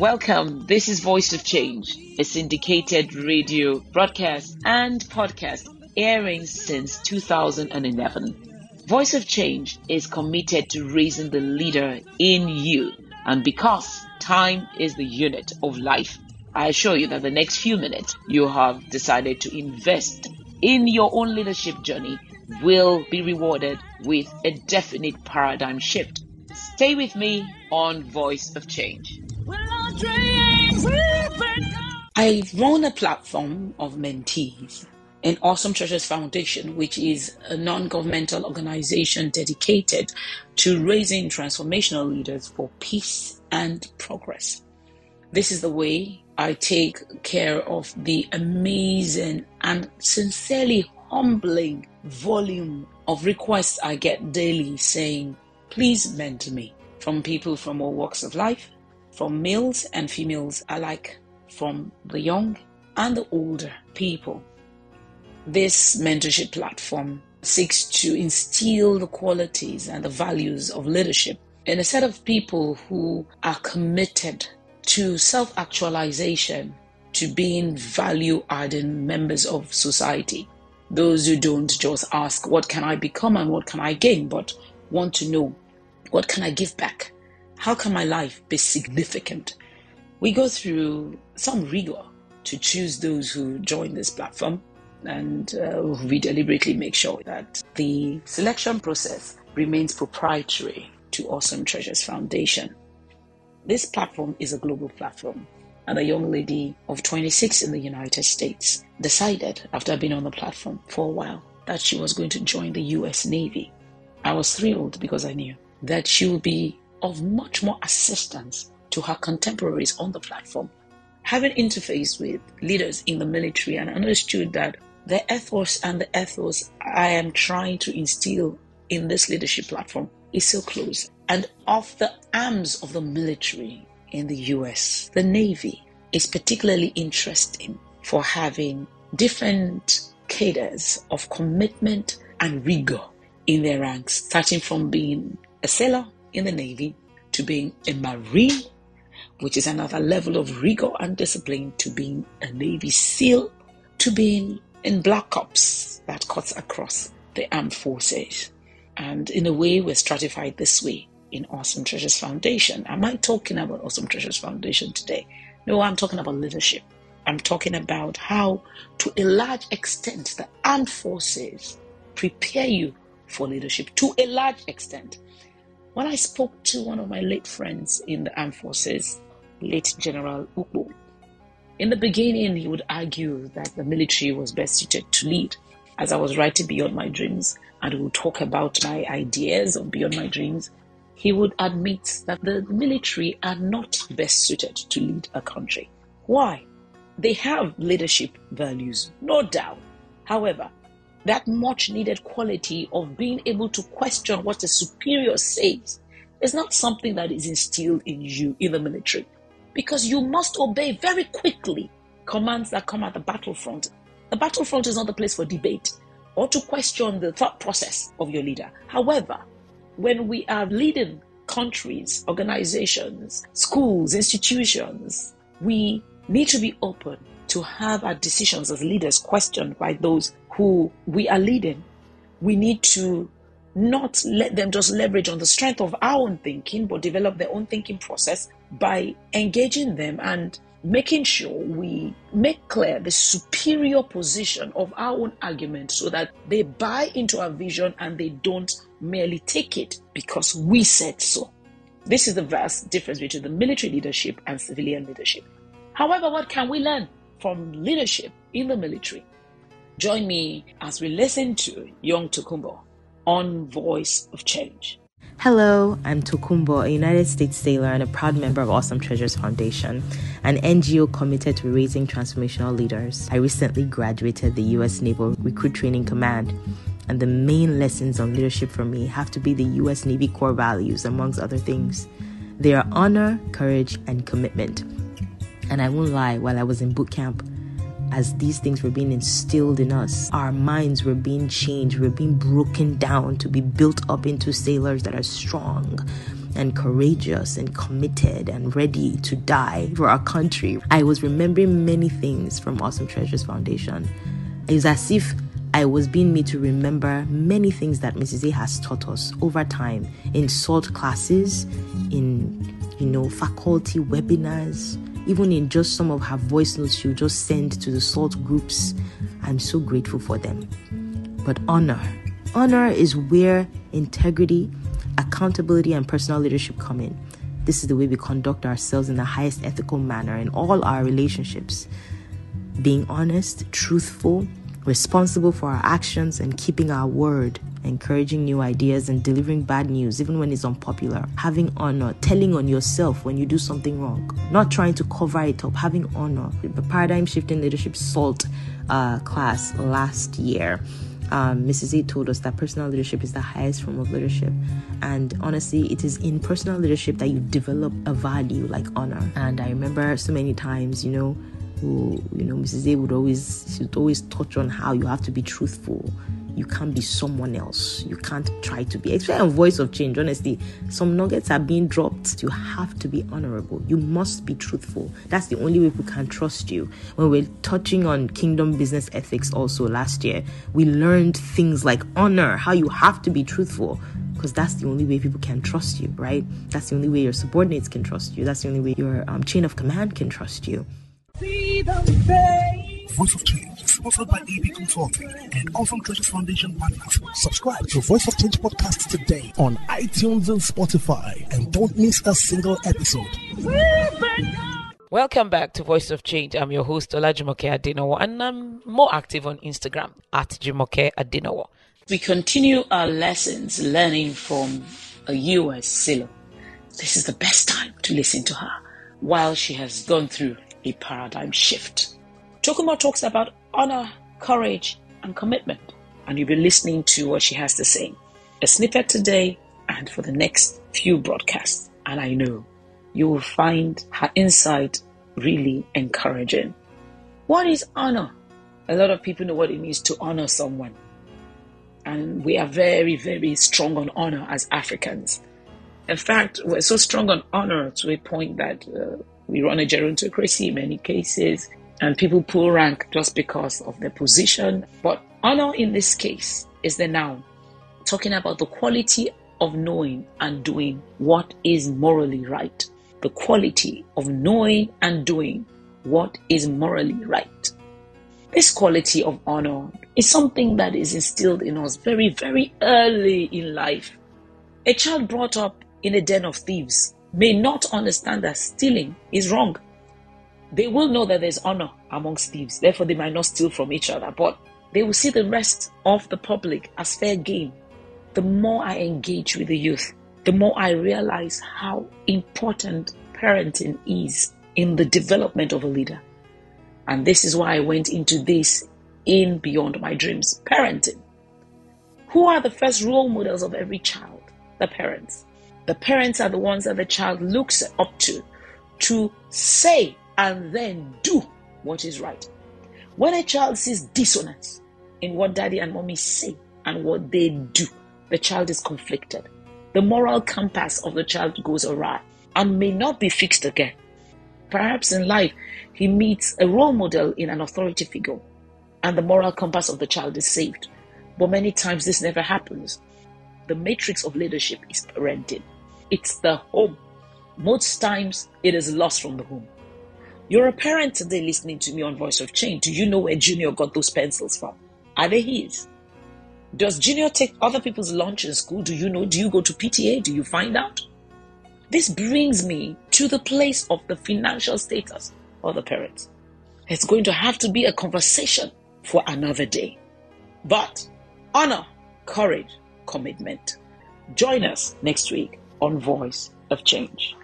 Welcome. This is Voice of Change, a syndicated radio broadcast and podcast airing since 2011. Voice of Change is committed to raising the leader in you. And because time is the unit of life, I assure you that the next few minutes you have decided to invest in your own leadership journey will be rewarded with a definite paradigm shift. Stay with me on Voice of Change. I run a platform of mentees in Awesome Treasures Foundation, which is a non governmental organization dedicated to raising transformational leaders for peace and progress. This is the way I take care of the amazing and sincerely humbling volume of requests I get daily saying, please mentor me from people from all walks of life, from males and females alike, from the young and the older people. This mentorship platform seeks to instill the qualities and the values of leadership in a set of people who are committed to self actualization, to being value adding members of society. Those who don't just ask, What can I become and what can I gain? but want to know, What can I give back? How can my life be significant? We go through some rigor to choose those who join this platform, and uh, we deliberately make sure that the selection process remains proprietary to Awesome Treasures Foundation. This platform is a global platform, and a young lady of 26 in the United States decided, after being on the platform for a while, that she was going to join the US Navy. I was thrilled because I knew that she would be of much more assistance to her contemporaries on the platform. Having interfaced with leaders in the military and understood that the ethos and the ethos I am trying to instill in this leadership platform is so close. And of the arms of the military in the US, the Navy is particularly interesting for having different cadres of commitment and rigor in their ranks, starting from being a sailor in the Navy to being a Marine, which is another level of rigor and discipline, to being a Navy SEAL, to being in Black Ops that cuts across the armed forces. And in a way, we're stratified this way in Awesome Treasures Foundation. Am I talking about Awesome Treasures Foundation today? No, I'm talking about leadership. I'm talking about how, to a large extent, the armed forces prepare you for leadership. To a large extent. When I spoke to one of my late friends in the armed forces, late General Ukbo, in the beginning, he would argue that the military was best suited to lead. As I was writing Beyond My Dreams, and would talk about my ideas of Beyond My Dreams, he would admit that the military are not best suited to lead a country. Why? They have leadership values, no doubt. However, that much needed quality of being able to question what a superior says is not something that is instilled in you in the military because you must obey very quickly commands that come at the battlefront. The battlefront is not the place for debate or to question the thought process of your leader. However, when we are leading countries, organizations, schools, institutions, we need to be open to have our decisions as leaders questioned by those who we are leading. We need to not let them just leverage on the strength of our own thinking, but develop their own thinking process by engaging them and making sure we make clear the superior position of our own argument so that they buy into our vision and they don't merely take it because we said so. This is the vast difference between the military leadership and civilian leadership. However, what can we learn from leadership in the military? Join me as we listen to Young Tokunbo on Voice of Change. Hello, I'm Tokunbo, a United States sailor and a proud member of Awesome Treasures Foundation, an NGO committed to raising transformational leaders. I recently graduated the U.S. Naval Recruit Training Command, and the main lessons on leadership for me have to be the U.S. Navy core values, amongst other things. They are honor, courage, and commitment. And I won't lie, while I was in boot camp, as these things were being instilled in us, our minds were being changed, we were being broken down to be built up into sailors that are strong, and courageous and committed and ready to die for our country. I was remembering many things from Awesome Treasures Foundation. It's as if I was being made to remember many things that Mrs. A has taught us over time in SALT classes, in you know, faculty webinars, even in just some of her voice notes she'll just send to the SALT groups. I'm so grateful for them. But honor, honor is where integrity, accountability, and personal leadership come in. This is the way we conduct ourselves in the highest ethical manner in all our relationships. Being honest, truthful, responsible for our actions, and keeping our word encouraging new ideas and delivering bad news, even when it's unpopular, having honor, telling on yourself when you do something wrong, not trying to cover it up, having honor. The paradigm shifting leadership SALT uh, class last year. Um, Mrs. A told us that personal leadership is the highest form of leadership. And honestly, it is in personal leadership that you develop a value like honor. And I remember so many times, you know, who, you know, Mrs. A would always, she would always touch on how you have to be truthful you can't be someone else. You can't try to be. Especially on Voice of Change, honestly, some nuggets are being dropped. You have to be honorable. You must be truthful. That's the only way people can trust you. When we're touching on kingdom business ethics also last year, we learned things like honor, how you have to be truthful because that's the only way people can trust you, right? That's the only way your subordinates can trust you. That's the only way your um, chain of command can trust you. Voice of Change, sponsored by EB Consulting and Awesome Treasures Foundation partners. Subscribe to Voice of Change podcast today on iTunes and Spotify and don't miss a single episode. Welcome back to Voice of Change. I'm your host, Olajumoke Adinowo, and I'm more active on Instagram at Jumoke Adinowo. We continue our lessons learning from a US sailor. This is the best time to listen to her while she has gone through a paradigm shift. Tokunbo talks about honor, courage, and commitment. And you'll be listening to what she has to say. A snippet today and for the next few broadcasts. And I know you will find her insight really encouraging. What is honor? A lot of people know what it means to honor someone. And we are very, very strong on honor as Africans. In fact, we're so strong on honor to a point that uh, we run a gerontocracy in many cases and people pull rank just because of their position. But honor in this case is the noun, talking about the quality of knowing and doing what is morally right. The quality of knowing and doing what is morally right. This quality of honor is something that is instilled in us very, very early in life. A child brought up in a den of thieves may not understand that stealing is wrong they will know that there's honor amongst thieves. Therefore, they might not steal from each other, but they will see the rest of the public as fair game. The more I engage with the youth, the more I realize how important parenting is in the development of a leader. And this is why I went into this in Beyond My Dreams parenting. Who are the first role models of every child? The parents. The parents are the ones that the child looks up to to say and then do what is right. When a child sees dissonance in what daddy and mommy say and what they do, the child is conflicted. The moral compass of the child goes awry and may not be fixed again. Perhaps in life, he meets a role model in an authority figure, and the moral compass of the child is saved. But many times this never happens. The matrix of leadership is parenting, it's the home. Most times, it is lost from the home. You're a parent today listening to me on Voice of Change. Do you know where Junior got those pencils from? Are they his? Does Junior take other people's lunch in school? Do you know? Do you go to PTA? Do you find out? This brings me to the place of the financial status of the parents. It's going to have to be a conversation for another day. But honor, courage, commitment. Join us next week on Voice of Change.